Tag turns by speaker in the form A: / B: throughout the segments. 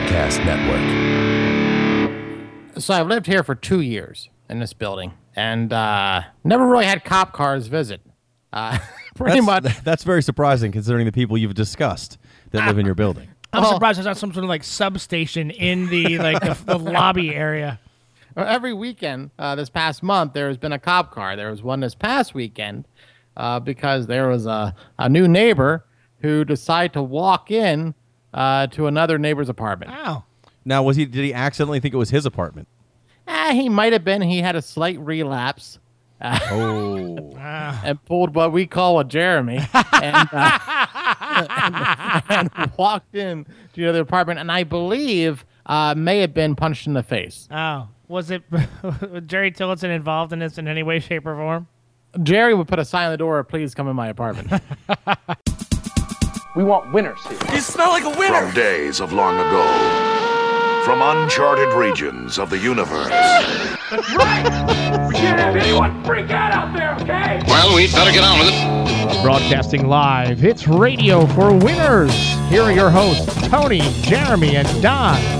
A: Podcast Network.
B: So I've lived here for two years in this building, and uh, never really had cop cars visit. Uh, pretty
C: That's,
B: much.
C: That's very surprising considering the people you've discussed that live in your building.
D: I'm
B: Well-
D: surprised there's not some sort of like substation in the like the, the lobby area.
B: Every weekend uh, this past month there has been a cop car there was one this past weekend uh, because there was a, a new neighbor who decided to walk in uh, to another neighbor's apartment
D: Wow.
C: Now, was he? Did he accidentally think it was his apartment?
B: Ah, he might have been he had a slight relapse
C: Oh,
B: and pulled what we call a jeremy and, uh, and, and walked in to the other apartment and i believe uh, may have been punched in the face
D: Oh, was it was Jerry Tillotson involved in this in any way, shape, or form?
B: jerry would put a sign on the door please come in my apartment
E: We want winners here. You smell like a winner!
F: From days of long ago. From uncharted regions of the universe. That's
E: right! We can't have anyone freak out out there, okay?
G: Well, we'd better get on with it.
H: Broadcasting live, it's Radio for Winners. Here are your hosts, Tony, Jeremy, and Don.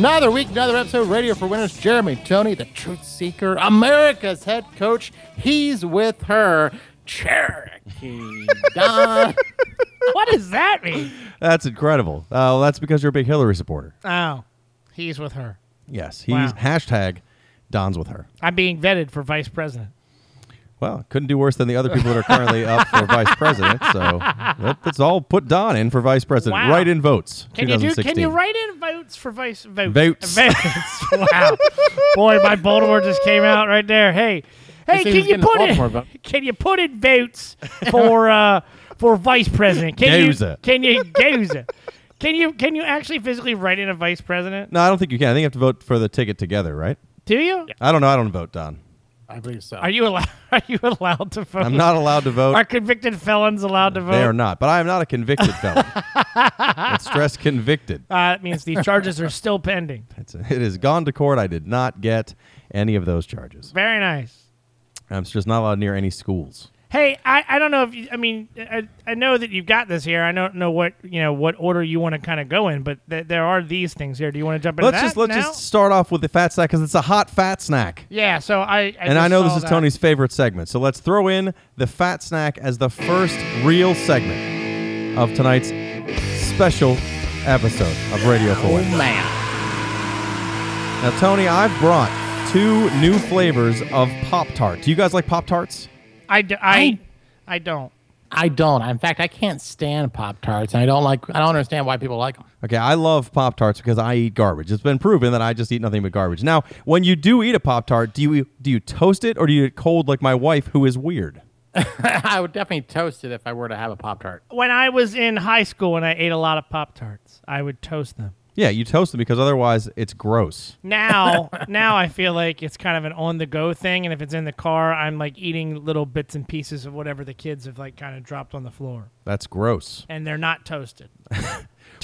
B: Another week, another episode, Radio for Winners. Jeremy, Tony, the truth seeker, America's head coach. He's with her, Cherokee Don.
D: What does that mean?
C: that's incredible. Uh, well, that's because you're a big Hillary supporter.
D: Oh, he's with her.
C: Yes, he's
D: Wow.
C: hashtag Don's with her.
D: I'm being vetted for vice president.
C: Well, couldn't do worse than the other people that are currently up for vice president. So that, that's all. Put Don in for vice president.
D: Wow.
C: Write in votes.
D: Can you do? Can you write in votes for vice votes?
C: Votes.
D: Votes. wow, boy, my Baltimore just came out right there. Hey, hey, can you put
B: Baltimore
D: in?
B: vote.
D: Can you put in votes for uh for vice president? Can
C: Gouza.
D: you? Can you Gouza? Can you? Can you actually physically write in a vice president?
C: No, I don't think you can. I think you have to vote for the ticket together, right?
D: Do you?
C: I don't know. I don't vote, Don.
B: I believe so.
D: Are you allowed? Are you allowed to vote?
C: I'm not allowed to vote.
D: Are convicted felons allowed to vote?
C: They are not. But I am not a convicted felon. Let's stress convicted.
D: Uh, it means these charges are still pending.
C: It's, it has gone to court. I did not get any of those charges.
D: Very nice.
C: I'm just not allowed near any schools.
D: Hey, I, I don't know if you, I mean I, I know that you've got this here. I don't know what you know what order you want to kind of go in, but th- there are these things here. Do you want to jump into
C: Let's
D: that
C: just let's
D: now?
C: just start off with the fat snack because it's a hot fat snack.
D: yeah. So I, I
C: and I know this is
D: that.
C: Tony's favorite segment. So let's throw in the fat snack as the first real segment of tonight's special episode of Radio 4.
B: oh, man.
C: Now, Tony, I've brought two new flavors of Pop Tart. Do you guys like Pop Tarts?
D: I, d- I, I don't.
B: I don't. In fact, I can't stand Pop Tarts, and I don't like. I don't understand why people like them.
C: Okay, I love Pop Tarts because I eat garbage. It's been proven that I just eat nothing but garbage. Now, when you do eat a Pop Tart, do you do you toast it or do you eat it cold like my wife, who is weird?
B: I would definitely toast it if I were to have a Pop Tart.
D: When I was in high school and I ate a lot of Pop Tarts, I would toast them.
C: Yeah, you toast them because otherwise it's gross.
D: Now, now I feel like it's kind of an on-the-go thing, and if it's in the car, I'm like eating little bits and pieces of whatever the kids have like kind of dropped on the floor,
C: That's gross.
D: and they're not toasted.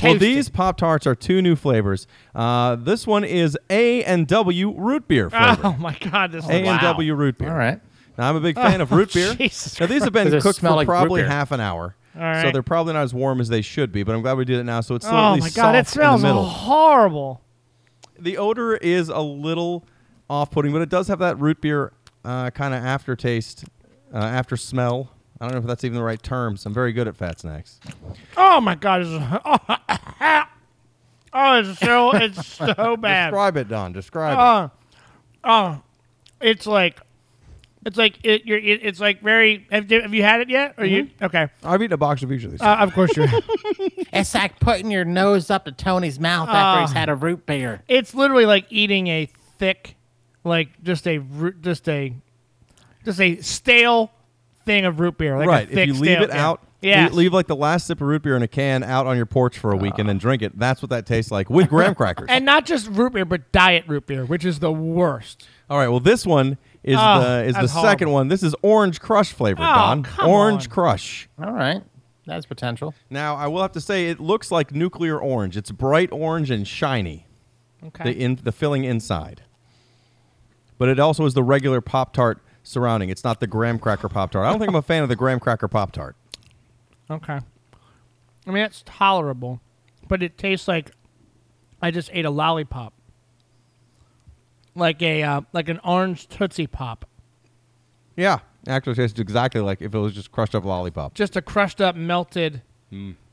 C: Well,
D: Toasted.
C: these Pop Tarts are two new flavors. Uh, this one is A and W root beer flavor.
D: Oh my God, this is
C: A and
D: wow.
C: W root beer.
B: All right.
C: Now, I'm a big fan of root beer.
D: Jesus
C: now, these have been
B: Does it
C: cooked
B: smell
C: for
B: like root
C: probably
B: beer?
C: half an hour.
D: All right.
C: So they're probably not as warm as they should be, but I'm glad we did it now. So it's still
D: Oh my God, it smells horrible.
C: The odor is a little off-putting, but it does have that root beer uh, kind of aftertaste, uh, after smell. I don't know if that's even the right terms. I'm very good at fat snacks.
D: Oh my God, oh, oh, it's so it's so bad.
C: Describe it, Don. Describe it.
D: Oh, oh, it's like. It's like it, you're. It, it's like very. Have, you- have you had it yet? Are you
C: Mm-hmm.
D: okay?
C: I've eaten a box of each of these.
D: Uh, of course you're.
B: It's like putting your nose up to Tony's mouth after he's had a root beer.
D: it's literally like eating a thick, like just a root- just a, just a stale thing of root beer. Like a
C: right. If
D: thick,
C: you leave
D: stale-
C: it
D: yeah.
C: out,
D: Yeah.
C: leave, leave like the last sip of root beer in a can out on your porch for a week and then drink it. That's what that tastes like with graham crackers.
D: and not just root beer, but diet root beer, which is the worst.
C: All right. Well, this one is
D: Oh,
C: the is the
D: that's
C: second
D: horrible.
C: one. This is orange crush flavor,
D: Oh,
C: Don.
D: come
C: Orange
D: on.
C: crush.
B: All right. That's potential.
C: Now, I will have to say it looks like nuclear orange. It's bright orange and shiny.
D: Okay.
C: The in the filling inside. but it also is the regular Pop Tart surrounding. It's not the graham cracker Pop Tart. I don't think I'm a fan of the graham cracker Pop Tart.
D: Okay. I mean, it's tolerable, but it tastes like I just ate a lollipop, like a uh, like an orange tootsie pop,
C: Yeah, it actually tastes exactly like if it was just crushed up lollipop.
D: just a crushed up melted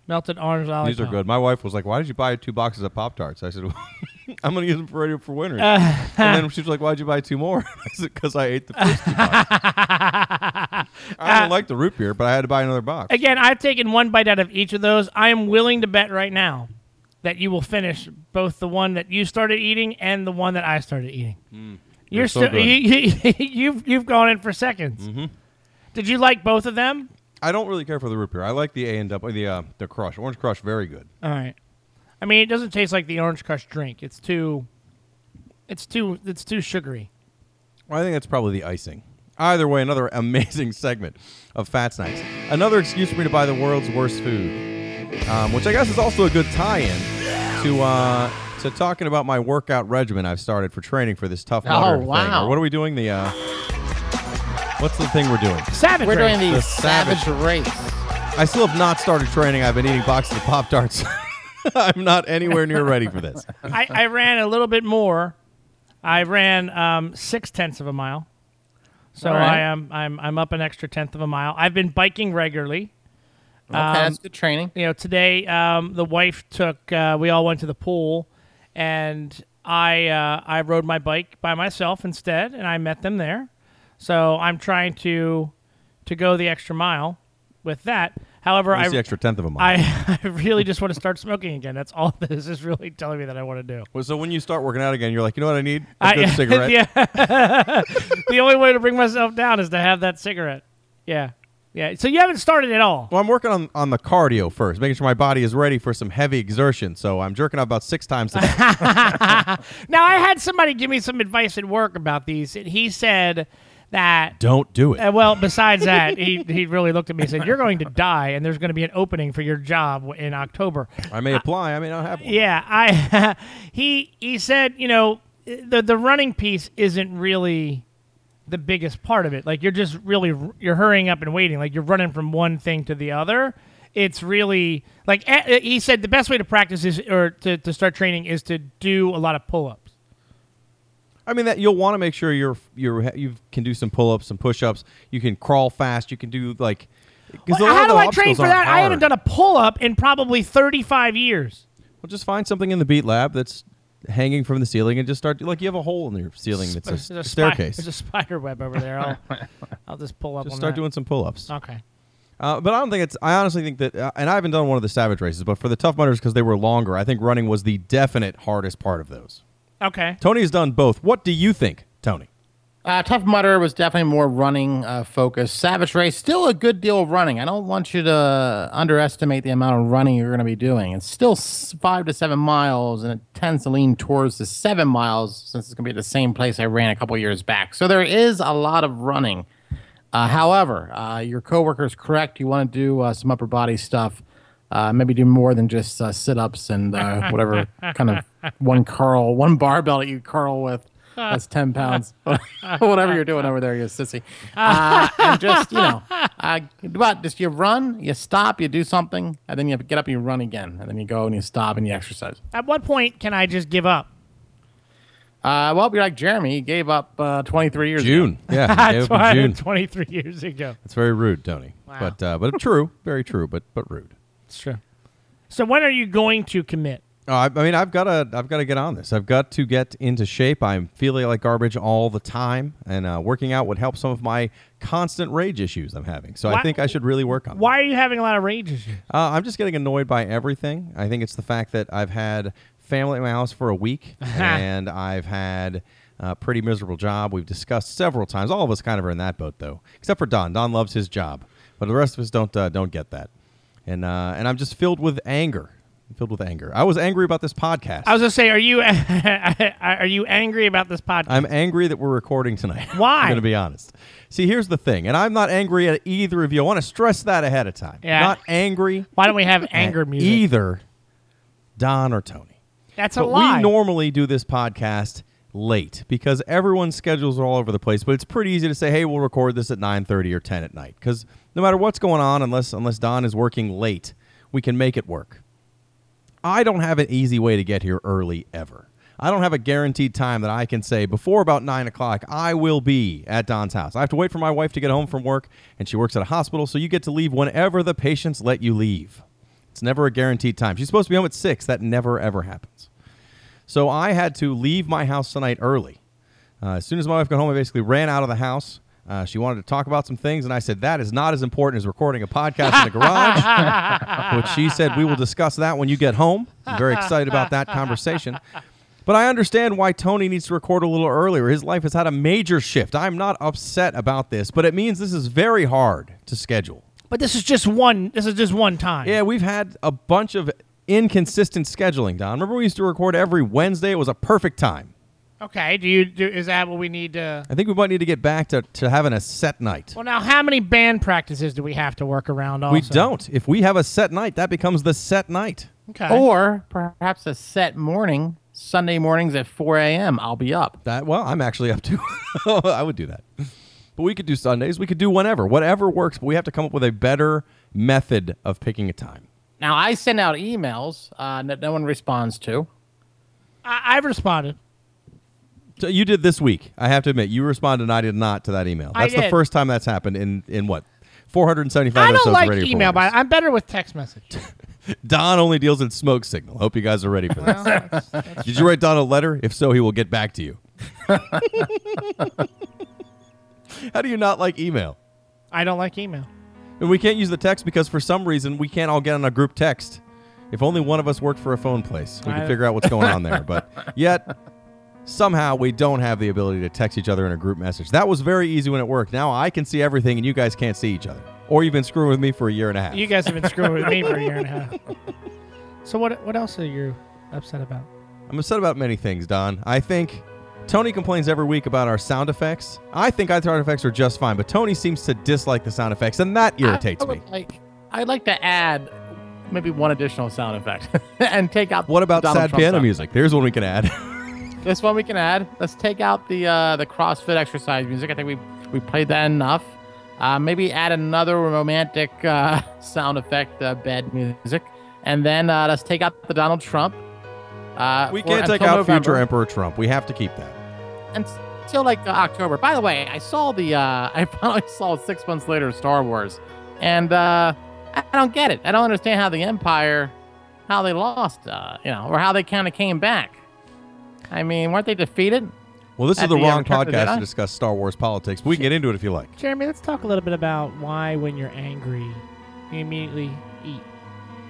D: melted orange lollipop.
C: These are good. My wife was like, "Why did you buy two boxes of Pop Tarts?" I said, "I'm going to use them for radio for winter."
D: Uh,
C: and then she was like, "Why'd you buy two more?" I said, "Because I ate the first two boxes." I don't like the root beer, but I had to buy another box.
D: Again, I've taken one bite out of each of those. I am willing to bet right now that you will finish both the one that you started eating and the one that I started eating. You're
C: They're so
D: still you, you've you've gone in for seconds.
C: Mm-hmm.
D: Did you like both of them?
C: I don't really care for the root beer. I like the A and W, the uh, the Crush, Orange Crush, very good.
D: All right. I mean, it doesn't taste like the orange crush drink. It's too, it's too, it's too sugary.
C: Well, I think that's probably the icing. Either way, another amazing segment of Fat Snacks. Another excuse for me to buy the world's worst food, um, which I guess is also a good tie-in to uh, to talking about my workout regimen I've started for training for this tough
B: Oh,
C: mudder thing.
B: wow.
C: Or what are we doing? The uh, what's the thing we're doing?
D: Savage.
B: We're
D: Race.
B: doing the,
C: The
B: savage,
C: savage-
B: race.
C: I still have not started training. I've been eating boxes of Pop Tarts. I'm not anywhere near ready for this.
D: I, I ran a little bit more. I ran um, six tenths of a mile, so
B: All right.
D: I am I'm I'm up an extra tenth of a mile. I've been biking regularly.
B: Okay,
D: Um,
B: that's good training.
D: You know, today um, the wife took. Uh, we all went to the pool, and I uh, I rode my bike by myself instead, and I met them there. So I'm trying to to go the extra mile with that. However, I
C: the extra tenth of a mile?
D: I, I really just want to start smoking again. That's all this is really telling me that I want to do.
C: Well, so when you start working out again, you're like, you know what I need? A
D: I-
C: good cigarette.
D: yeah. the only way to bring myself down is to have that cigarette. Yeah. Yeah. So you haven't started at all.
C: Well, I'm working on, on the cardio first, making sure my body is ready for some heavy exertion. So I'm jerking out about six times a day.
D: Now I had somebody give me some advice at work about these, and he said that.
C: Don't do it.
D: Uh, well, besides that, he, he really looked at me and said, "You're going to die, and there's going to be an opening for your job in October."
C: I may apply. I may not have one.
D: Yeah, I he he said, you know, the the running piece isn't really the biggest part of it. Like you're just really you're hurrying up and waiting. Like you're running from one thing to the other. It's really like he said the best way to practice is or to, to start training is to do a lot of pull-ups.
C: I mean that you'll want to make sure you're you're you can do some pull-ups, some push-ups. You can crawl fast. You can do like.
D: Well, how do I train for that?
C: aren't
D: I haven't done a pull-up in probably 35 years.
C: Well, just find something in the beat lab that's hanging from the ceiling and just start like you have a hole in your ceiling that's a,
D: There's
C: s-
D: spi-
C: staircase.
D: there's a spider web over there. I'll, I'll just pull up
C: just
D: on
C: start
D: that.
C: doing some pull-ups.
D: Okay.
C: Uh, but I don't think it's. I honestly think that, uh, and I haven't done one of the savage races, but for the tough mudders because they were longer, I think running was the definite hardest part of those.
D: Okay.
C: Tony has done both. What do you think, Tony?
B: Uh, Tough Mudder was definitely more running uh, focused. Savage Race, still a good deal of running. I don't want you to underestimate the amount of running you're going to be doing. It's still five to seven miles, and it tends to lean towards the seven miles since it's going to be at the same place I ran a couple years back. So there is a lot of running. Uh, however, uh, your coworker is correct. You want to do uh, some upper body stuff. Uh, maybe do more than just uh, sit ups and uh, whatever kind of one curl, one barbell that you curl with. That's 10 pounds. whatever you're doing over there, you sissy. Uh, and just, you know, uh, but just you run, you stop, you do something, and then you get up and you run again. And then you go and you stop and you exercise.
D: At what point can I just give up?
B: Uh, well, you're like Jeremy. He gave up uh, 23 years ago.
C: June. Yeah, he gave up in June.
D: did 23 years ago.
C: That's very rude, Tony.
D: Wow.
C: But uh, but true, very true, but but rude.
D: It's true. So when are you going to commit?
C: Oh, I, I mean, I've got to, I've got to get on this. I've got to get into shape. I'm feeling like garbage all the time, and uh, working out would help some of my constant rage issues I'm having. So
D: Why-
C: I think I should really work on.
D: Why are you having a lot of rage issues?
C: Uh, I'm just getting annoyed by everything. I think it's the fact that I've had family at my house for a week, and I've had a pretty miserable job. We've discussed several times. All of us kind of are in that boat, though, except for Don. Don loves his job, but the rest of us don't uh, don't get that. And uh, and I'm just filled with anger. Filled with anger. I was angry about this podcast.
D: I was gonna say, are you are you angry about this podcast?
C: I'm angry that we're recording tonight.
D: Why?
C: I'm to be honest. See, here's the thing, and I'm not angry at either of you. I want to stress that ahead of time.
D: Yeah.
C: Not angry
D: Why don't we have anger music?
C: either Don or Tony.
D: That's a lie.
C: we normally do this podcast late because everyone's schedules are all over the place. But it's pretty easy to say, "Hey, we'll record this at 9:30 or 10 at night." Because no matter what's going on, unless unless Don is working late, we can make it work. I don't have an easy way to get here early ever. I don't have a guaranteed time that I can say before about nine o'clock I will be at Don's house. I have to wait for my wife to get home from work, and she works at a hospital, so you get to leave whenever the patients let you leave. It's never a guaranteed time. She's supposed to be home at six. That never ever happens. So I had to leave my house tonight early. Uh, as soon as my wife got home, I basically ran out of the house. Uh, she wanted to talk about some things, and I said, That is not as important as recording a podcast in the garage. which she said, We will discuss that when you get home. I'm very excited about that conversation. But I understand why Tony needs to record a little earlier. His life has had a major shift. I'm not upset about this, but it means this is very hard to schedule.
D: But this is just one. This is just one time.
C: Yeah, we've had a bunch of inconsistent scheduling, Don. Remember, we used to record every Wednesday? It was a perfect time.
D: Okay. Do you? Do, is that what we need to?
C: I think we might need to get back to, to having a set night.
D: Well, now, how many band practices do we have to work around? Also?
C: We don't. If we have a set night, that becomes the set night.
D: Okay.
B: Or perhaps a set morning, Sunday mornings at 4 a.m. I'll be up.
C: That well, I'm actually up to. I would do that. But we could do Sundays. We could do whenever, whatever works. But we have to come up with a better method of picking a time.
B: Now, I send out emails uh, that no one responds to.
D: I, I've responded.
C: So you did this week. I have to admit, you responded and I did not to that email.
D: I
C: That's the
D: did.
C: first time that's happened in in what 475
D: I
C: episodes
D: don't
C: of
D: like
C: Radio
D: email,
C: Forwarders.
D: but I'm better with text message.
C: Don only deals in smoke signal. Hope you guys are ready for this.
D: Well, that's- that's-
C: Did you write Don a letter? If so, he will get back to you. How do you not like email?
D: I don't like email.
C: And we can't use the text because for some reason we can't all get on a group text. If only one of us worked for a phone place, we
D: I-
C: could figure out what's going on there. But yet, somehow we don't have the ability to text each other in a group message. That was very easy when it worked. Now I can see everything and you guys can't see each other. Or you've been screwing with me for a year and a half.
D: You guys have been screwing with me for a year and a half. So what? What else are you upset about?
C: I'm upset about many things, Don. I think Tony complains every week about our sound effects. I think our sound effects are just fine, but Tony seems to dislike the sound effects, and that irritates
B: I
C: me.
B: Like, I'd like to add maybe one additional sound effect and take out.
C: What about
B: Donald
C: sad
B: Trump
C: piano
B: sound.
C: music? There's one we can add.
B: This one we can add. Let's take out the uh, the CrossFit exercise music. I think we we played that enough. Uh, maybe add another romantic uh, sound effect, uh, bed music, and then uh, let's take out the Donald Trump. Uh,
C: we can't take out future Emperor Trump. We have to keep that.
B: And until like uh, October. By the way, I saw the uh, I finally saw six months later Star Wars, and uh, I I don't get it. I don't understand how the Empire, how they lost, uh, you know, or how they kind of came back. I mean, weren't they defeated?
C: Well, this is
B: At
C: the
B: the,
C: wrong
B: Return
C: podcast to discuss Star Wars politics, but we can get into it if you like.
D: Jeremy, let's talk a little bit about why, when you're angry, you immediately eat.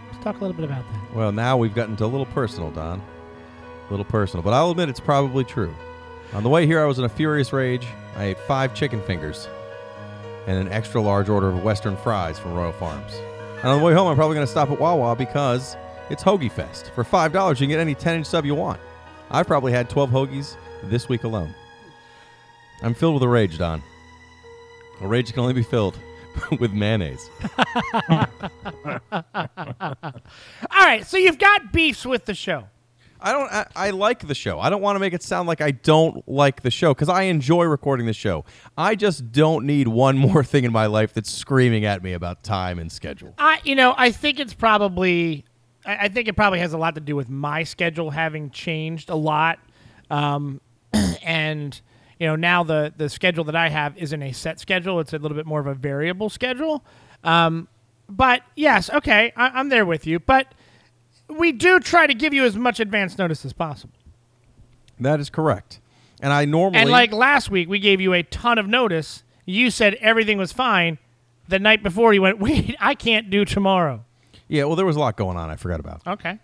D: Let's talk a little bit about that.
C: Well, now we've gotten to a little personal, Don. A little personal, but I'll admit it's probably true. On the way here, I was in a furious rage. I ate five chicken fingers and an extra large order of Western fries from Royal Farms. And on the way home, I'm probably going to stop at Wawa because it's Hoagie Fest. For $5, you can get any 10 inch sub you want. I've probably had 12 hoagies this week alone. I'm filled with a rage, Don. A rage can only be filled with mayonnaise.
D: All right, so you've got beefs with the show.
C: I don't. I, I like the show. I don't want to make it sound like I don't like the show because I enjoy recording the show. I just don't need one more thing in my life that's screaming at me about time and schedule.
D: I, you know, I think it's probably, I, I think it probably has a lot to do with my schedule having changed a lot, um, and you know now the the schedule that I have isn't a set schedule; it's a little bit more of a variable schedule. Um, but yes, okay, I, I'm there with you. But we do try to give you as much advance notice as possible.
C: That is correct. And I normally
D: And like last week, we gave you a ton of notice. You said everything was fine. The night before, you went, "Wait, I can't do tomorrow."
C: Yeah. Well, there was a lot going on. I forgot about.
D: Okay.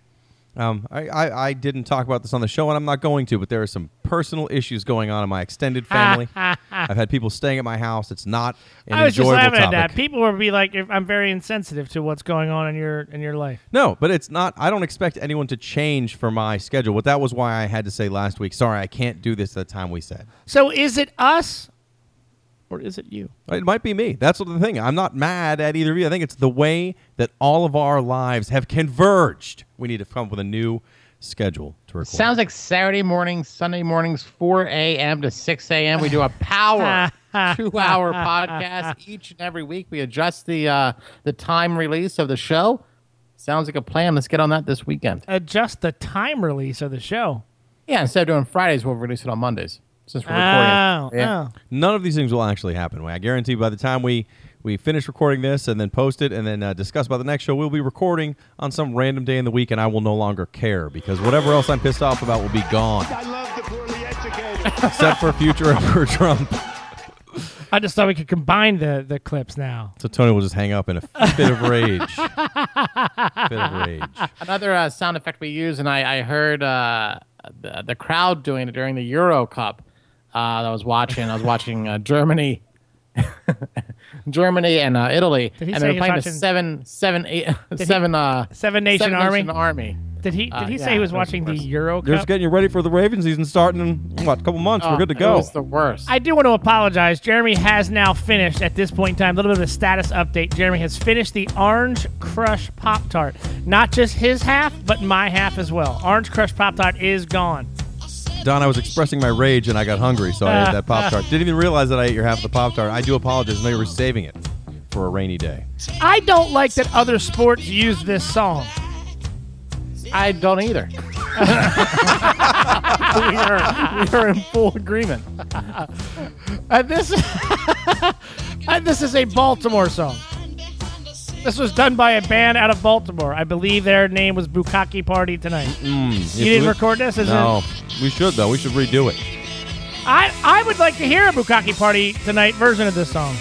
C: Um, I, I I didn't talk about this on the show, and I'm not going to. But there are some personal issues going on in my extended family. I've had people staying at my house. It's not an
D: I was just
C: enjoyable
D: laughing
C: topic.
D: at that. People will be like, if "I'm very insensitive to what's going on in your in your life."
C: No, but it's not. I don't expect anyone to change for my schedule. But that was why I had to say last week. Sorry, I can't do this at the time we said.
D: So is it us, or is it you?
C: It might be me. That's the thing. I'm not mad at either of you. I think it's the way that all of our lives have converged. We need to come up with a new schedule to record.
B: Sounds like Saturday mornings, Sunday mornings, 4 a.m. to 6 a.m. We do a power two-hour podcast each and every week. We adjust the uh, the time release of the show. Sounds like a plan. Let's get on that this weekend.
D: Adjust the time release of the show.
B: Yeah, instead of doing Fridays, we'll release it on Mondays since we're
D: Oh,
B: recording. Yeah.
D: oh.
C: None of these things will actually happen. I guarantee by the time we we finish recording this and then post it and then uh, discuss about the next show, we'll be recording on some random day in the week, and I will no longer care because whatever else I'm pissed off about will be gone.
A: I love the poorly educated.
C: Except for future Emperor Trump.
D: I just thought we could combine the, the clips now.
C: So Tony will just hang up in a fit of rage. fit of rage.
B: Another uh, sound effect we use, and I, I heard uh, the, the crowd doing it during the Euro Cup. Uh, that I was watching. I was watching uh, Germany, Germany and uh, Italy,
D: Did he
B: and they
D: he
B: were playing
D: watching-
B: the seven, seven, eight,
D: he-
B: seven, uh,
D: Seven Nation
B: seven
D: Army?
B: Nation Army.
D: Did he did
B: Uh,
D: he say
B: yeah,
D: he was watching
B: the
D: the
B: worst.
D: Euro
C: They're
D: Cup?
C: just getting you ready for the Raven season starting in what, a couple months. We're
B: Oh,
C: good to go.
B: was the worst.
D: I do want to apologize. Jeremy has now finished at this point in time. A little bit of a status update. Jeremy has finished the Orange Crush Pop Tart. Not just his half, but my half as well. Orange Crush Pop Tart is gone.
C: Don, I was expressing my rage and I got hungry, so I ate that Pop Tart. Didn't even realize that I ate your half of the Pop Tart. I do apologize. Know you were saving it for a rainy day.
D: I don't like that other sports use this song.
B: I don't either. we, are, we are in full agreement.
D: This, and this is a Baltimore song. This was done by a band out of Baltimore. I believe their name was Bukaki Party Tonight.
C: You
D: You didn't record this? Is
C: No,
D: it?
C: we should though. We should redo it.
D: I I would like to hear a Bukaki Party Tonight version of this song.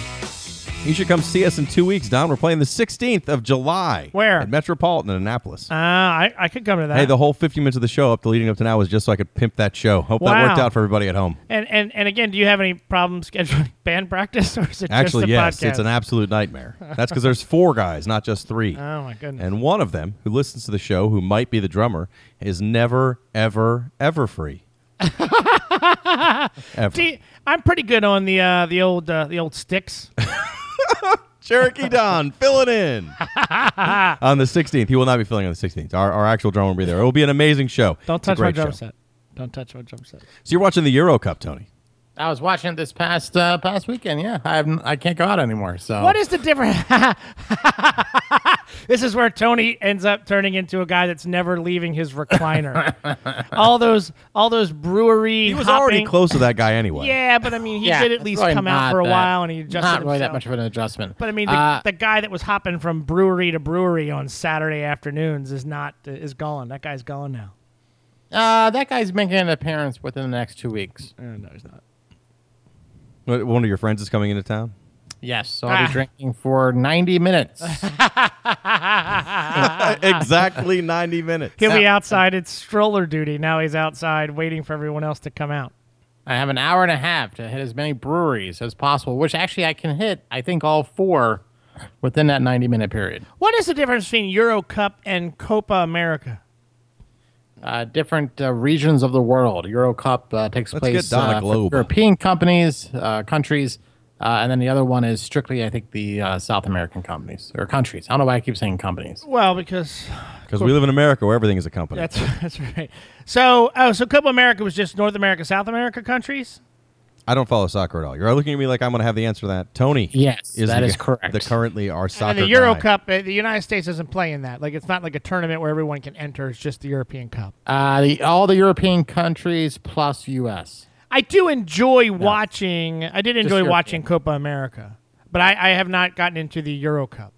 C: You should come see us in two weeks, Don. We're playing the 16th of July.
D: Where?
C: At Metropolitan in Annapolis.
D: Uh, I I could come to that.
C: hey, the whole 50 minutes of the show up to leading up to now was just so I could pimp that show. Hope that worked out for everybody at home.
D: and and and again, do you have any problems scheduling band practice, or is it
C: Actually, yes,
D: podcast?
C: it's an absolute nightmare. That's because there's four guys, not just three.
D: Oh my goodness.
C: And one of them, who listens to the show, who might be the drummer, is never, ever, ever free. ever.
D: See, I'm pretty good on the uh, the old uh, the old sticks.
C: Cherokee Don, filling in. on the 16th. He will not be filling on the 16th. Our, our actual drummer will be there. It will be an amazing show.
D: Don't touch my drum
C: show.
D: set. Don't touch my drum set.
C: So you're watching the Euro Cup, Tony.
B: I was watching it this past uh, past weekend. Yeah, I haven't. I can't go out anymore. So
D: What is the difference? this is where Tony ends up turning into a guy that's never leaving his recliner. all those all those brewery.
C: He was
D: hopping-
C: already close to that guy anyway.
D: Yeah, but I mean, he
B: Yeah,
D: did at least come out for a
B: that-
D: while and he adjusted
B: not really that much of an adjustment.
D: But I mean, the,
B: Uh,
D: the guy that was hopping from brewery to brewery on Saturday afternoons is not is gone. That guy's gone now.
B: uh, that guy's making an appearance within the next two weeks.
D: Uh, no, he's not.
C: What- One of your friends is coming into town.
B: Yes, so I'll
D: Ah.
B: be drinking for 90 minutes.
C: exactly 90 minutes.
D: He'll be outside. It's stroller duty. Now he's outside waiting for everyone else to come out.
B: I have an hour and a half to hit as many breweries as possible, which actually I can hit, I think, all four within that 90 minute period.
D: What is the difference between Euro Cup and Copa America?
B: Uh, different uh, regions of the world. Euro Cup uh, takes
C: Let's
B: place
C: get Donna
B: uh, for
C: Globe.
B: European companies, uh, countries, uh, and then the other one is strictly, I think, the uh, South American companies or countries. I don't know why I keep saying companies.
D: Well, because
C: Because we live in America where everything is a company.
D: that's that's right. So, oh, so Copa America was just North America, South America countries.
C: I don't follow soccer at all. You're looking at me like I'm going to have the answer to that. Tony.
B: Yes,
C: is
B: that
C: the,
B: is correct.
C: The currently our soccer
D: and the Euro
C: guy.
D: Cup, uh, the United States doesn't play in that. Like, it's not like a tournament where everyone can enter. It's just the European Cup.
B: Uh, the, all the European countries plus U.S.
D: I do enjoy watching. I did enjoy watching Copa America, but I, I have not gotten into the Euro Cup.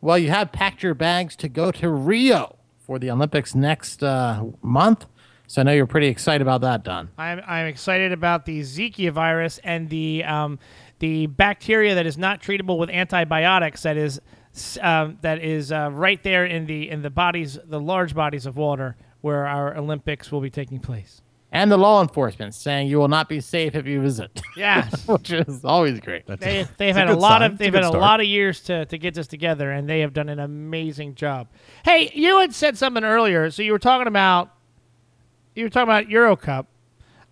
B: Well, you have packed your bags to go to Rio for the Olympics next uh, month. So I know you're pretty excited about that, Don.
D: I'm, I'm excited about the Zika virus and the um, the bacteria that is not treatable with antibiotics. That is s- um, that is uh, right there in the in the bodies, the large bodies of water where our Olympics will be taking place.
B: And the law enforcement saying you will not be safe if you visit,
D: Yes.
B: which is always great.
D: They, they've had a
C: good
D: lot
C: sign.
D: of they've
C: good
D: had a
C: start.
D: lot of years to, to get this together, and they have done an amazing job. Hey, you had said something earlier, so you were talking about you were talking about Euro Cup.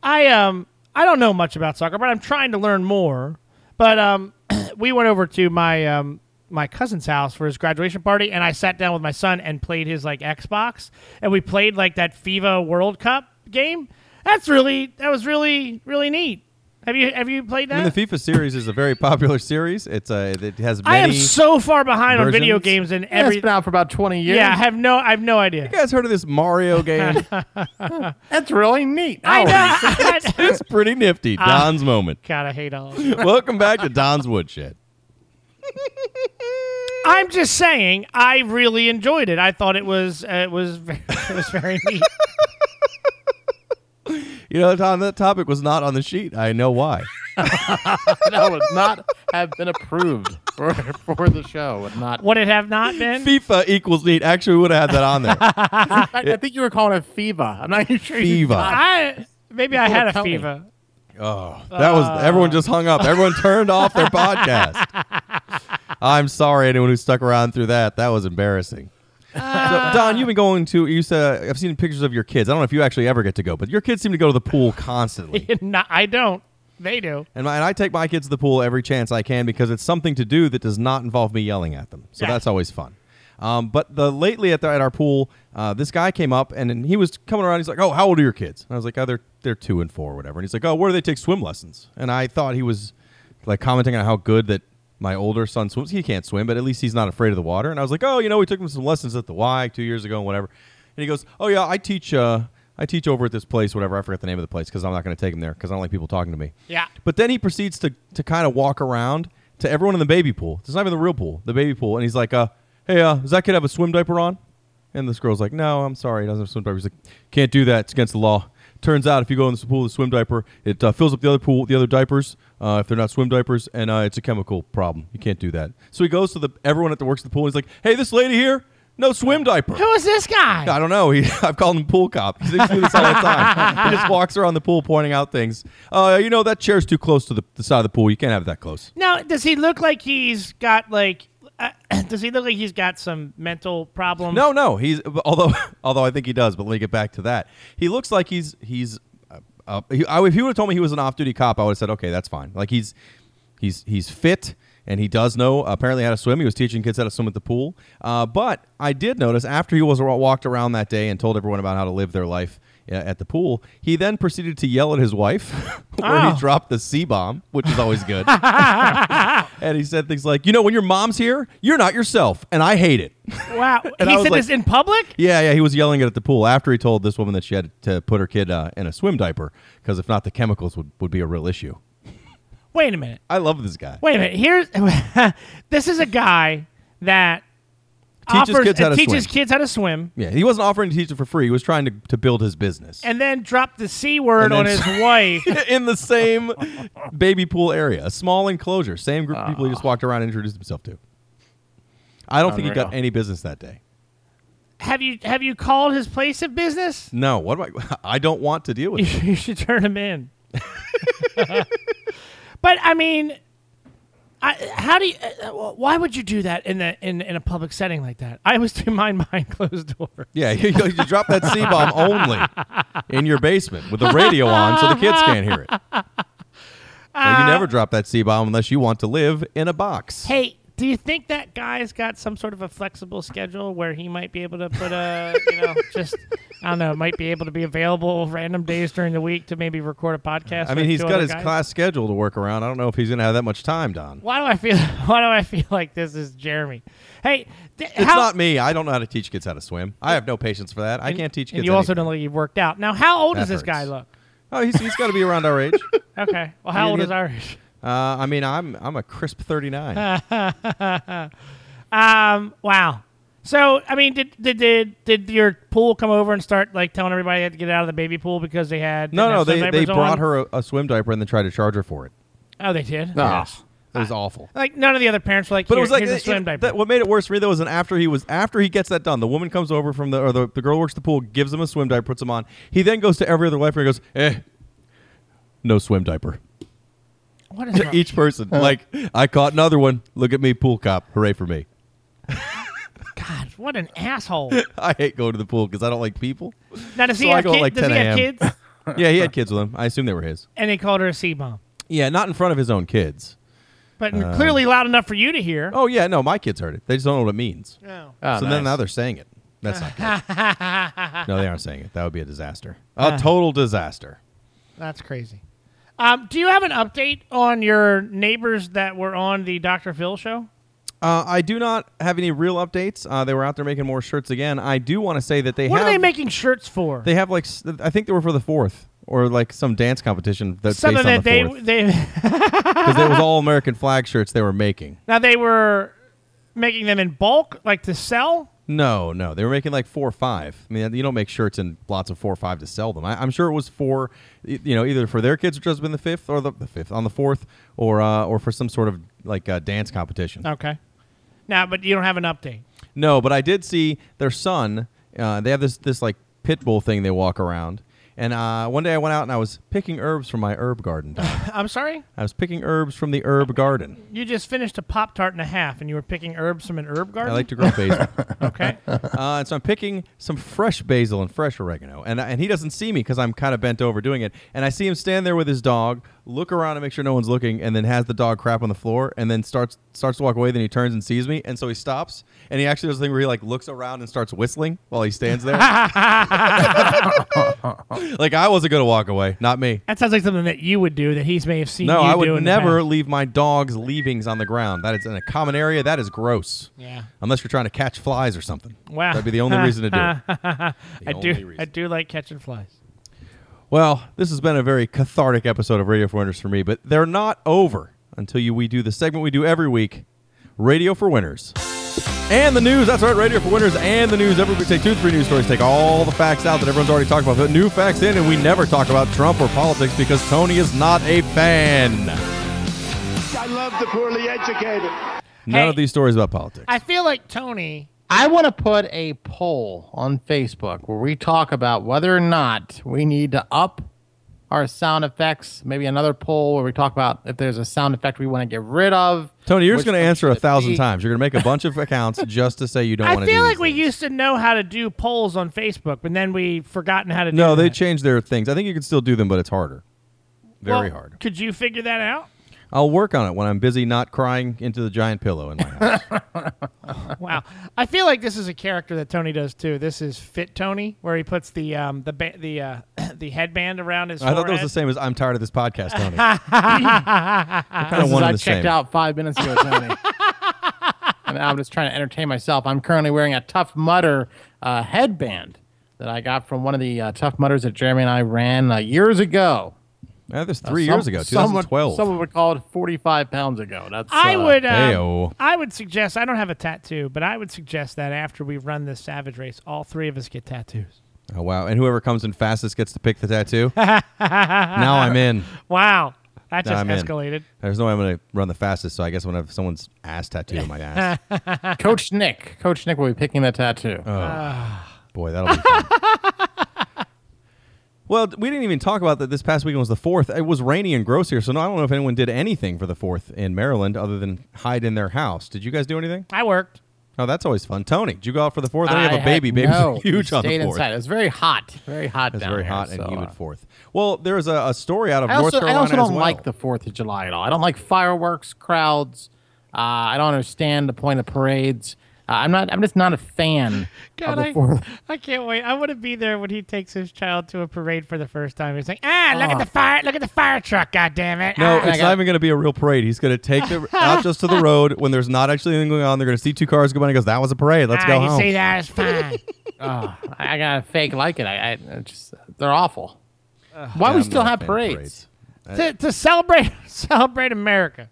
D: I um I don't know much about soccer, but I'm trying to learn more. But um, we went over to my um my cousin's house for his graduation party, and I sat down with my son and played his like Xbox, and we played like that FIFA World Cup game. That's really that was really really neat. Have you have you played that?
C: I mean, the FIFA series is a very popular series. It's uh, it has
D: I am so far behind on video games and
B: Yeah,
D: every.
B: it's been out for about 20 years.
D: yeah, I have no I have no idea.
C: you guys heard of this Mario game?
B: That's really neat.
D: I know.
C: it's pretty nifty.
D: Ah.
C: Don's moment.
D: God, I hate all. Of.
C: Welcome back to Don's Woodshed.
D: I'm just saying, I really enjoyed it. I thought it was uh, it was very, it was very neat.
C: You know, Don, that topic was not on the sheet. I know why.
B: that would not have been approved for, for the show. Would not.
D: Would it have not been?
C: FIFA equals neat. Actually, we would have had that on there.
B: I, I think you were calling it FIVA. I'm not even sure. you
C: Fiva.
D: I maybe I had a
B: Tell me.
D: fever.
C: Oh, that was uh. everyone just hung up. Everyone turned off their podcast. I'm sorry, anyone who stuck around through that. That was embarrassing. So, Don, you've been going to. You said I've seen pictures of your kids. I don't know if you actually ever get to go, but your kids seem to go to the pool constantly.
D: No, I don't. They do.
C: And, my, and I take my kids to the pool every chance I can because it's something to do that does not involve me yelling at them. So
D: Yeah.
C: that's always fun. Um, but the lately at, the, at our pool, uh, this guy came up and, and he was coming around. He's like, "Oh, how old are your kids?" And I was like, "Oh, they're they're two and four, or whatever." And he's like, "Oh, where do they take swim lessons?" And I thought he was like commenting on how good that my older son swims. He can't swim, but at least he's not afraid of the water. And I was like, "Oh, you know, we took him some lessons at the Y two years ago and whatever." And he goes, "Oh yeah, I teach." Uh, I teach over at this place, whatever. I forgot the name of the place because I'm not going to take him there because I don't like people talking to me.
D: Yeah.
C: But then he proceeds to to kind of walk around to everyone in the baby pool. It's not even the real pool, the baby pool, and he's like, uh, "Hey, uh, does that kid have a swim diaper on?" And this girl's like, "No, I'm sorry, he doesn't have a swim diaper." He's like, "Can't do that. It's against the law." Turns out, if you go in the pool with a swim diaper, it uh, fills up the other pool, with the other diapers, uh, if they're not swim diapers, and uh, it's a chemical problem. You can't do that. So he goes to the everyone at the works at the pool. And he's like, "Hey, this lady here, no swim diaper."
D: Who is this guy?
C: I don't know. He, I've called him pool cop. He thinks do this all the time. he just walks around the pool pointing out things. Uh, you know that chair's too close to the, the side of the pool. You can't have it that close.
D: Now, does he look like he's got like? Does he look like he's got some mental problems?
C: No, no. He's although although I think he does. But let me get back to that. He looks like he's he's. Uh, uh, he, I, if he would have told me he was an off-duty cop, I would have said, okay, that's fine. Like he's he's he's fit and he does know apparently how to swim. He was teaching kids how to swim at the pool. Uh, but I did notice after he was walked around that day and told everyone about how to live their life at the pool, he then proceeded to yell at his wife, where
D: Oh.
C: he dropped the C bomb, which is always good. and he said things like, "You know, when your mom's here, you're not yourself, and I hate it."
D: Wow. He said
C: like-
D: this in public.
C: Yeah, yeah, he was yelling it at the pool after he told this woman that she had to put her kid uh, in a swim diaper because if not, the chemicals would, would be a real issue.
D: Wait a minute.
C: I love this guy.
D: Wait a minute. Here's this is a guy that
C: Teaches
D: offers
C: kids how to
D: teaches
C: swim.
D: kids how to swim,
C: Yeah, he wasn't offering to teach it for free. He was trying to, to build his business
D: and then dropped the c word
C: And
D: on
C: then-
D: his wife.
C: in the same baby pool area, a small enclosure, same group of people he just ah. walked around and introduced himself to. I don't oh, think he got
B: Unreal.
C: any business that day.
D: have you have you called his place of business?
C: No, what do I? I don't want to deal with.
D: You
C: it.
D: should, you should turn him in. but I mean, I, how do you? Uh, why would you do that in the in in a public setting like that? I always do mine behind closed doors.
C: Yeah, you, you drop that C bomb only in your basement with the radio on so the kids can't hear it. Now, you never drop that C bomb unless you want to live in a box.
D: Hey, do you think that guy's got some sort of a flexible schedule where he might be able to put a, you know, just I don't know, might be able to be available random days during the week to maybe record a podcast?
C: I mean, he's got his
D: guys?
C: class schedule to work around. I don't know if he's going to have that much time, Don.
D: Why do I feel? Why do I feel like this is Jeremy? Hey, th-
C: It's
D: how,
C: not me. I don't know how to teach kids how to swim. I have no patience for that. I can't teach kids.
D: And you also don't look like you've worked out. Now, how old
C: That
D: does this guy look?
C: Oh, he's, he's got to be around our age.
D: Okay. Well, how old is
C: get-
D: Irish?
C: Uh, I mean, I'm I'm a crisp 39.
D: Um. Wow. So, I mean, did did did, did your pool come over and start like telling everybody they had to get out of the baby pool because they had
C: no,
D: didn't
C: no,
D: have swim
C: they, they
D: diapers
C: brought
D: on?
C: her a, a swim diaper and then tried to charge her for it.
D: Oh, they did.
B: No.
C: It was awful.
D: Like none of the other parents were like,
C: But
D: Here,
C: it was like
D: here's a
C: it-
D: swim
C: it-
D: diaper.
C: that- what made it worse for me though was an after he was after he gets that done, the woman comes over from the or the, the girl who works the pool, gives him a swim diaper, puts him on. He then goes to every other wife and goes, "Eh, no swim diaper."
D: What is wrong?
C: Each person like, "I caught another one. Look at me, pool cop. Hooray for me."
D: God, what an asshole.
C: I hate going to the pool because I don't like people.
D: Now does he
C: So I
D: have,
C: go at
D: kid-
C: like
D: does he
C: 10
D: have
C: a.m..
D: kids?
C: yeah, he had kids with him. I assume they were his.
D: and they called her a C bomb.
C: Yeah, not in front of his own kids.
D: but um, clearly loud enough for you to hear.
C: Oh yeah, no, my kids heard it. They just don't know what it means.
D: Oh.
B: Oh,
C: so then
B: nice.
C: now they're saying it. That's not good. no, they aren't saying it. That would be a disaster. A ah. total disaster.
D: That's crazy. Um, do you have an update on your neighbors that were on the Dr. Phil show?
C: Uh, I do not have any real updates. Uh, they were out there making more shirts again. I do want to say that they
D: What
C: have
D: are they making shirts for?
C: they have like s- I think they were for the fourth or like some dance competition that's
D: Some
C: based on
D: that
C: the
D: they
C: fourth
D: they
C: because it was all American flag shirts they were making.
D: now they were making them in bulk, like to sell.
C: No, no, they were making like four or five. I mean, you don't make shirts in lots of four or five to sell them. I, I'm sure it was for, you know, either for their kids, which has been the fifth, or the, the fifth on the fourth, or uh, or for some sort of like uh, dance competition.
D: Okay. Now, but you don't have an update.
C: No, but I did see their son. Uh, they have this this like pit bull thing they walk around, and uh, one day I went out and I was picking herbs from my herb garden.
D: I'm sorry.
C: I was picking herbs from the herb garden.
D: You just finished a pop tart and a half, and you were picking herbs from an herb garden?
C: I like to grow basil.
D: Okay.
C: Uh, and so I'm picking some fresh basil and fresh oregano, and and he doesn't see me because I'm kind of bent over doing it. And I see him stand there with his dog, look around and make sure no one's looking, and then has the dog crap on the floor, and then starts starts to walk away. Then he turns and sees me, and so he stops, and he actually does the thing where he like looks around and starts whistling while he stands there. like I wasn't gonna walk away, not me.
D: that sounds like something that you would do that he's may have seen.
C: No,
D: you
C: I would
D: in
C: never leave my dog's leavings on the ground. That is in a common area. That is gross.
D: Yeah.
C: Unless you're trying to catch flies or something.
D: Wow.
C: That'd be the only reason to do it.
D: I
C: The
D: do.
C: only
D: I
C: reason.
D: do like catching flies.
C: Well, this has been a very cathartic episode of Radio for Winners for me, but they're not over until you we do the segment we do every week, Radio for Winners. And the news, that's right, Radio for Winners and the news. Every week, take two, three news stories, take all the facts out that everyone's already talked about, put new facts in, and we never talk about Trump or politics because Tony is not a fan.
A: I love the poorly educated.
C: None
D: Hey.
C: of these stories about politics.
D: I feel like Tony.
B: I want to put a poll on Facebook where we talk about whether or not we need to up our sound effects. Maybe another poll where we talk about if there's a sound effect we want to get rid of.
C: Tony, you're just going to answer a thousand
B: be.
C: times. You're going to make a bunch of accounts just to say you don't
D: I
C: want to do
D: feel
C: these
D: like we
C: things.
D: used to know how to do polls on Facebook, but then we've forgotten how to do.
C: No, they
D: that.
C: changed their things. I think you can still do them, but it's harder. Very
D: Well,
C: hard.
D: Could you figure that out?
C: I'll work on it when I'm busy not crying into the giant pillow in my house.
D: Wow, I feel like this is a character that Tony does too. This is Fit Tony, where he puts the um the ba- the uh, the headband around his.
C: I thought that was the same as I'm tired of this podcast, Tony. kind
B: This
C: of
B: is-
C: one
B: I
C: and the
B: checked
C: same.
B: out five minutes ago, Tony. and I'm just trying to entertain myself. I'm currently wearing a Tough Mudder uh, headband that I got from one of the uh, Tough Mudders that Jeremy and I ran uh, years ago.
C: Yeah, this three
B: Some-
C: years ago,
B: someone-
C: 2012.
B: Someone would call it 45 pounds ago. That's
D: I
B: uh,
D: would. Um, I would suggest. I don't have a tattoo, but I would suggest that after we run this Savage race, all three of us get tattoos.
C: Oh wow! And whoever comes in fastest gets to pick the tattoo. now I'm in.
D: Wow, that just
C: I'm in.
D: escalated.
C: There's no way I'm going to run the fastest, so I guess I'm going to have someone's ass tattoo on my ass.
B: Coach Nick. Coach Nick will be picking the tattoo.
C: Boy, that'll be fun. well, we didn't even talk about that. This past weekend was the fourth. It was rainy and gross here, so no, I don't know if anyone did anything for the fourth in Maryland other than hide in their house. Did you guys do anything?
D: I worked.
C: Oh, that's always fun. Tony, did you go out for the fourth? I
B: I
C: have a
B: had-
C: baby. Babies
B: no,
C: are huge on the
B: stayed
C: fourth.
B: inside. It was very hot. Very hot
C: It's
B: down
C: very
B: here,
C: hot and
B: so,
C: humid
B: uh,
C: fourth. Well, there was a, a story out of
B: I
C: North
B: also, I also
C: as
B: don't
C: well.
B: like the Fourth of July at all. I don't like fireworks, crowds. Uh, I don't understand the point of parades. Uh, I'm not. I'm just not a fan
D: God,
B: of the
D: I,
B: Fourth.
D: I can't wait. I want to be there when he takes his child to a parade for the first time. He's like, ah, look at the fire, look at the fire truck, God damn it!
C: No,
D: Ah."
C: it's not even going to be a real parade. He's going to take the out just to the road when there's not actually anything going on. They're going to see two cars go by and he goes, "That was a parade. Let's
D: ah,
C: go
D: you
C: home."
D: see that? It's fine.
B: Oh, I I got a fake like it. I, I just they're awful. Why
C: Yeah,
B: we
C: I'm
B: still have
C: fan of
B: parades?
D: to, to celebrate celebrate America.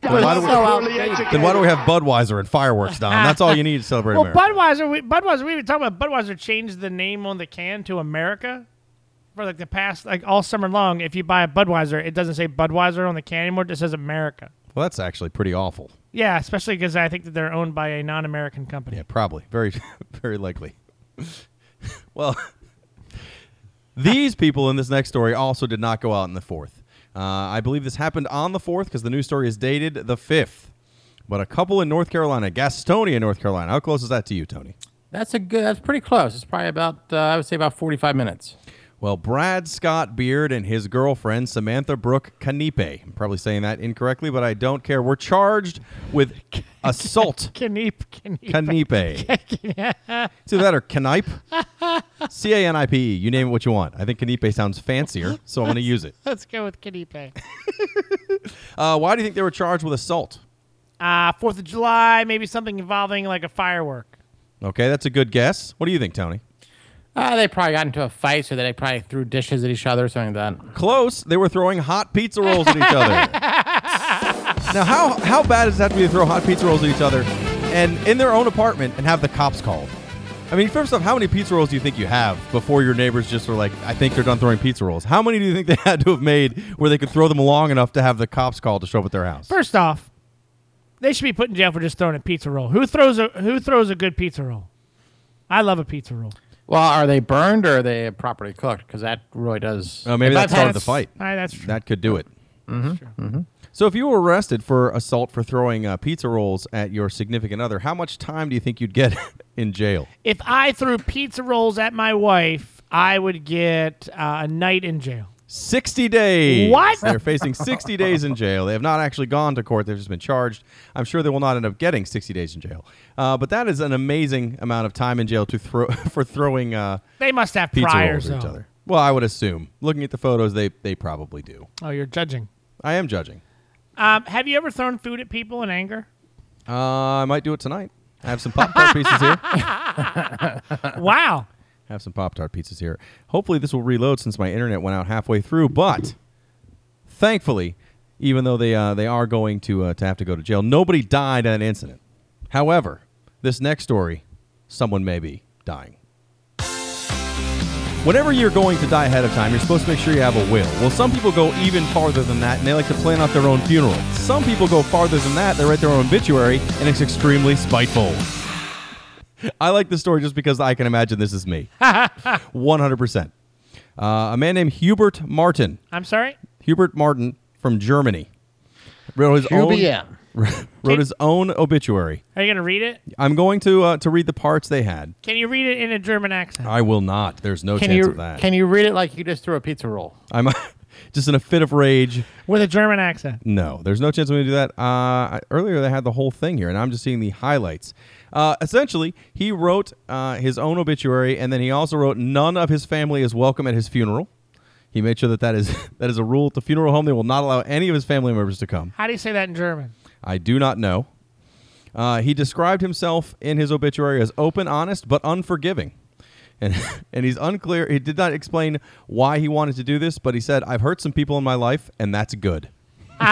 C: Then why, do we,
B: So
A: Poorly
B: outdated.
A: educated.
C: then why do we have Budweiser and fireworks, Don? That's all you need to celebrate
D: Well,
C: America.
D: Budweiser, we, Budweiser, we even talked about Budweiser changed the name on the can to America for like the past like all summer long. If you buy a Budweiser, it doesn't say Budweiser on the can anymore; it just says America.
C: well, that's actually pretty awful.
D: Yeah, especially because I think that they're owned by a non-American company.
C: Yeah, probably. Very, very likely. well, these people in this next story also did not go out in the fourth. Uh, I believe this happened on the fourth because the news story is dated the fifth. But a couple in North Carolina, Gastonia, North Carolina. How close is that to you, Tony?
B: That's a good. That's pretty close. It's probably about. Uh, I would say about 45 minutes.
C: Well, Brad Scott Beard and his girlfriend, Samantha Brooke Canepe. I'm probably saying that incorrectly, but I don't care. We're charged with assault.
D: Caneep.
C: Canepe. It's either that or Canipe. C A N I P E. You name it what you want. I think Canepe sounds fancier, so I'm going to use it.
D: Let's go with Caneep.
C: Uh, why do you think they were charged with assault?
D: Uh, Fourth of July, maybe something involving like a firework.
C: Okay, that's a good guess. What do you think, Tony?
B: Uh, they probably got into a fight, so they probably threw dishes at each other, or something like that.
C: Close. They were throwing hot pizza rolls at each other. now, how how bad does it have to be to throw hot pizza rolls at each other, and in their own apartment, and have the cops called? I mean, first off, how many pizza rolls do you think you have before your neighbors just were like, "I think they're done throwing pizza rolls"? How many do you think they had to have made where they could throw them long enough to have the cops called to show up at their house?
D: First off, they should be put in jail for just throwing a pizza roll. Who throws a Who throws a good pizza roll? I love a pizza roll.
B: Well, are they burned or are they properly cooked? Because that really does.
C: Oh, maybe
B: if
C: that
B: I've
C: started the fight.
D: Aye, that's true.
C: That could do it. Mm-hmm. So, if you were arrested for assault for throwing uh, pizza rolls at your significant other, how much time do you think you'd get in jail?
D: if I threw pizza rolls at my wife, I would get uh, a night in jail.
C: 60 days.
D: What?
C: They're facing 60 days in jail. They have not actually gone to court. They've just been charged. I'm sure they will not end up getting 60 days in jail. Uh, but that is an amazing amount of time in jail to throw for throwing uh,
D: They must have
C: pizza
D: priors,
C: each other. Well, I would assume. Looking at the photos, they they probably do.
D: Oh, you're judging.
C: I am judging.
D: Um, have you ever thrown food at people in anger?
C: Uh, I might do it tonight. I have some Pop Tart pieces here.
D: wow.
C: Have some Pop Tart pizzas here. Hopefully, this will reload since my internet went out halfway through. But thankfully, even though they uh, they are going to uh, to have to go to jail, nobody died in an incident. However, this next story, someone may be dying. Whenever you're going to die ahead of time, you're supposed to make sure you have a will. Well, some people go even farther than that, and they like to plan out their own funeral. Some people go farther than that; they write their own obituary, and it's extremely spiteful. I like the story just because I can imagine this is me. 100%. Uh, a man named Hubert Martin,
D: I'm sorry.
C: Hubert Martin from Germany, wrote his own
B: QBM.
C: wrote his own obituary.
D: Are you gonna read it?
C: I'm going to uh, to read the parts they had.
D: Can you read it in a German accent?
C: I will not. There's no
B: Can
C: chance
B: you
C: of that.
B: can you read it like you just threw a pizza roll?
C: I'm just in a fit of rage.
D: With a German accent.
C: No, there's no chance I'm going to do that. Uh, I- earlier, they had the whole thing here, and I'm just seeing the highlights. Uh, essentially, he wrote uh, his own obituary, and then he also wrote, "None of his family is welcome at his funeral." He made sure that that is that is a rule at the funeral home. They will not allow any of his family members to come.
D: How do you say that in German?
C: I do not know. Uh, he described himself in his obituary as open, honest, but unforgiving. And, and he's unclear. He did not explain why he wanted to do this, but he said, I've hurt some people in my life, and that's good.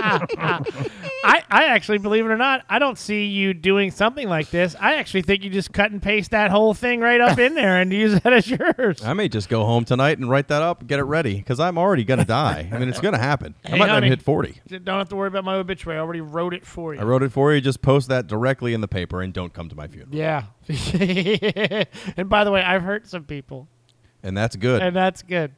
D: I, I actually, believe it or not, I don't see you doing something like this. I actually think you just cut and paste that whole thing right up in there and use that as yours.
C: I may just go home tonight and write that up and get it ready because I'm already going to die. I mean, it's going to happen. I might
D: honey.
C: even hit 40.
D: Don't have to worry about my obituary. I already wrote it for you.
C: I wrote it for you. Just post that directly in the paper and don't come to my funeral.
D: Yeah. and by the way, I've hurt some people,
C: And that's good.
D: and that's good.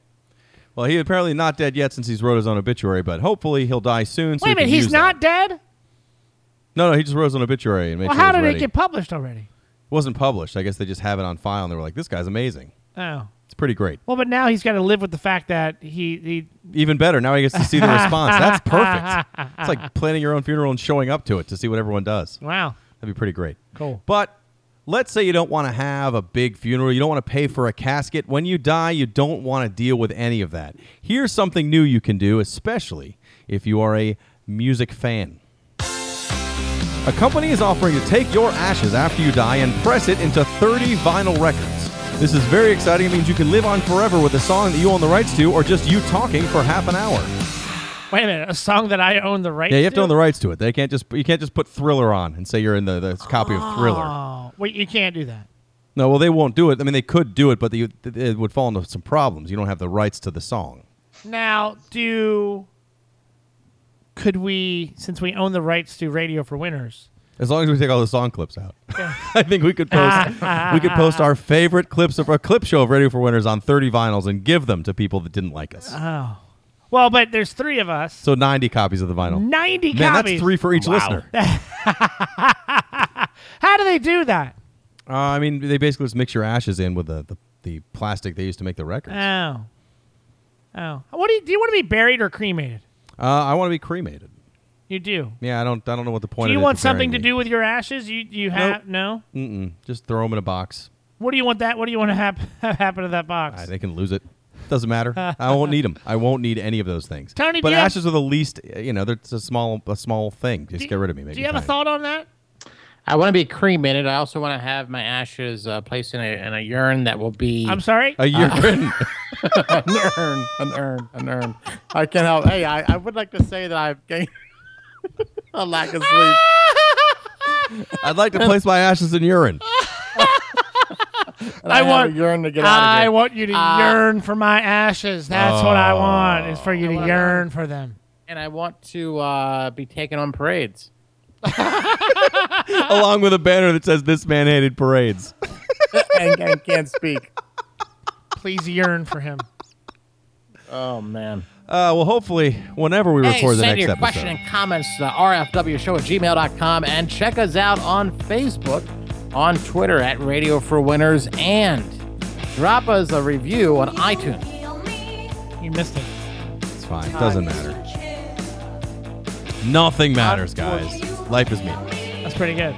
C: Well, he apparently not dead yet since he's wrote his own obituary, but hopefully he'll die soon. So
D: Wait a minute, he's not
C: that.
D: dead?
C: No, no, he just wrote his own obituary and made
D: Well,
C: sure
D: how
C: it was
D: did
C: ready.
D: it get published already?
C: It wasn't published. I guess they just have it on file and they were like, this guy's amazing.
D: Oh.
C: It's pretty great.
D: Well, but now he's got to live with the fact that he, he
C: Even better, now he gets to see the response. That's perfect. It's like planning your own funeral and showing up to it to see what everyone does.
D: wow.
C: That'd be pretty great.
D: Cool.
C: But let's say you don't want to have a big funeral, you don't want to pay for a casket. When you die, you don't want to deal with any of that. Here's something new you can do, especially if you are a music fan. A company is offering to take your ashes after you die and press it into 30 vinyl records. This is very exciting. It means you can live on forever with a song that you own the rights to, or just you talking for half an hour.
D: Wait a minute, a song that I own the rights
C: Yeah, you have to own the rights to it. They can't just you can't just put Thriller on and say you're in the, the copy of Thriller.
D: Oh, wait, you can't do that.
C: No, well, they won't do it. I mean, they could do it, but they, it would fall into some problems. You don't have the rights to the song.
D: Now, do could we, since we own the rights to Radio for Winners,
C: As long as we take all the song clips out, I think we could post we could post our favorite clips of our clip show of Radio for Winners on 30 vinyls and give them to people that didn't like us.
D: oh, well, but there's three of us,
C: So 90 copies of the vinyl.
D: ninety
C: Man,
D: copies.
C: that's three for each listener. Uh,
D: How do they do that?
C: I mean, they basically just mix your ashes in with the, the the plastic they used to make the records.
D: Oh. Oh. What do you do? You want to be buried or cremated?
C: Uh, I want to be cremated.
D: You do.
C: Yeah, I don't. I don't know what the point.
D: Do you want something to
C: me.
D: do with your ashes? You you have no.
C: Mm-mm. Just throw them in a box.
D: What do you want that? What do you want to hap- happen to that box?
C: Ah, they can lose it. Doesn't matter. I won't need them. I won't need any of those things.
D: Tony,
C: but
D: you have-
C: ashes are the least. You know, they're a small, a small thing. Just
D: Do-
C: get rid of me. Make
D: Do you have a thought on that?
B: I want to be cremated. I also want to have my ashes uh, placed in a, in a urn that will be
D: I'm sorry.
C: A urine.
B: an urn, an urn, an urn. I can't help. Hey, I, I would like to say that I've gained a lack of sleep.
C: I'd like to place my ashes in urine.
B: And
D: I
B: have
D: want-
B: a urn to get out of
D: I
B: here.
D: want you to
B: Uh,
D: yearn for my ashes. That's what I want. Is for you to
B: wanna
D: yearn for them.
B: and I want to uh, be taken on parades.
C: along with a banner that says "This man hated parades."
B: and, and can't speak.
D: Please yearn for him.
B: Oh man.
C: Uh, well, hopefully, whenever we
B: Hey,
C: record the next episode.
B: send
C: next
B: your
C: episode.
B: question and comments to rfwshow at gmail.com and check us out on Facebook, on Twitter at Radio for Winners, and drop us a review on iTunes.
D: You missed it.
C: It's fine. It Doesn't matter. Nothing matters, guys. Life is meaningless.
D: That's pretty good.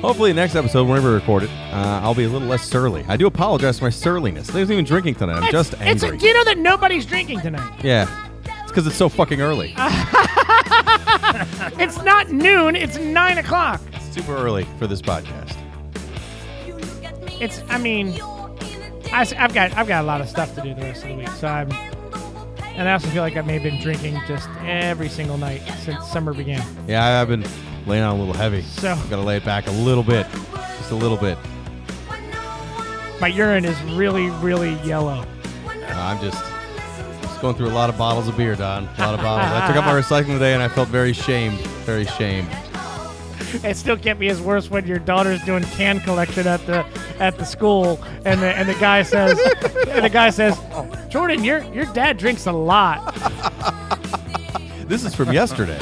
C: Hopefully, next episode, whenever we record it, uh, I'll be a little less surly. I do apologize for my surliness. I wasn't even drinking tonight. I'm just
D: It's,
C: angry.
D: do you know that nobody's drinking tonight?
C: yeah, it's because it's so fucking early.
D: It's not noon. It's nine o'clock.
C: Super early for this podcast.
D: It's. I mean, I, have got I've got a lot of stuff to do the rest of the week. So I'm, and I also feel like I may have been drinking just every single night since summer began.
C: Yeah, I- I've been laying on a little heavy.
D: So-
C: Got to lay it back a little bit, just a little bit.
D: My urine is really, really yellow.
C: Uh, I'm just, just going through a lot of bottles of beer, Don. A lot of bottles. I took out my recycling today, and I felt very shamed. Very shamed.
D: It still can't be as worse when your daughter's doing can collection at the at the school, and the and the guy says, and the guy says, Jordan, your your dad drinks a lot.
C: This is from yesterday.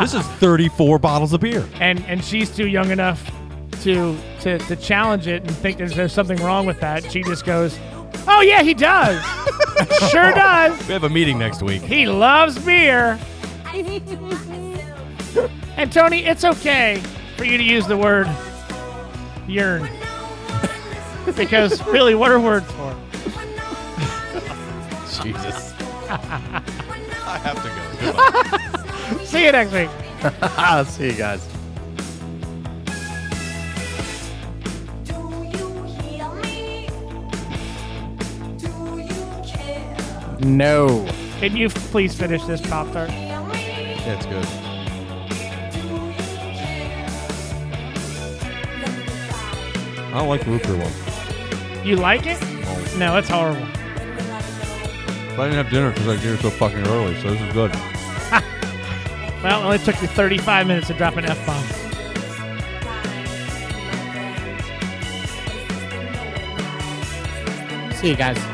C: this is 34 bottles of beer.
D: and and she's too young enough to to to challenge it and think there's, there's something wrong with that. She just goes, "Oh yeah, he does. sure does.
C: We have a meeting next week.
D: He loves beer." And Tony, it's okay for you to use the word yearn because really, what are words for?
C: Jesus. I have to go.
D: See you next week.
B: I'll see you guys. No.
D: Can you please finish this pop tart?
C: That's good. I don't like the root beer one.
D: You like it? Oh. No, it's horrible.
C: But I didn't have dinner because I dinner so fucking early, so this is good.
D: Well, it only took you 35 minutes to drop an F bomb.
B: See you guys.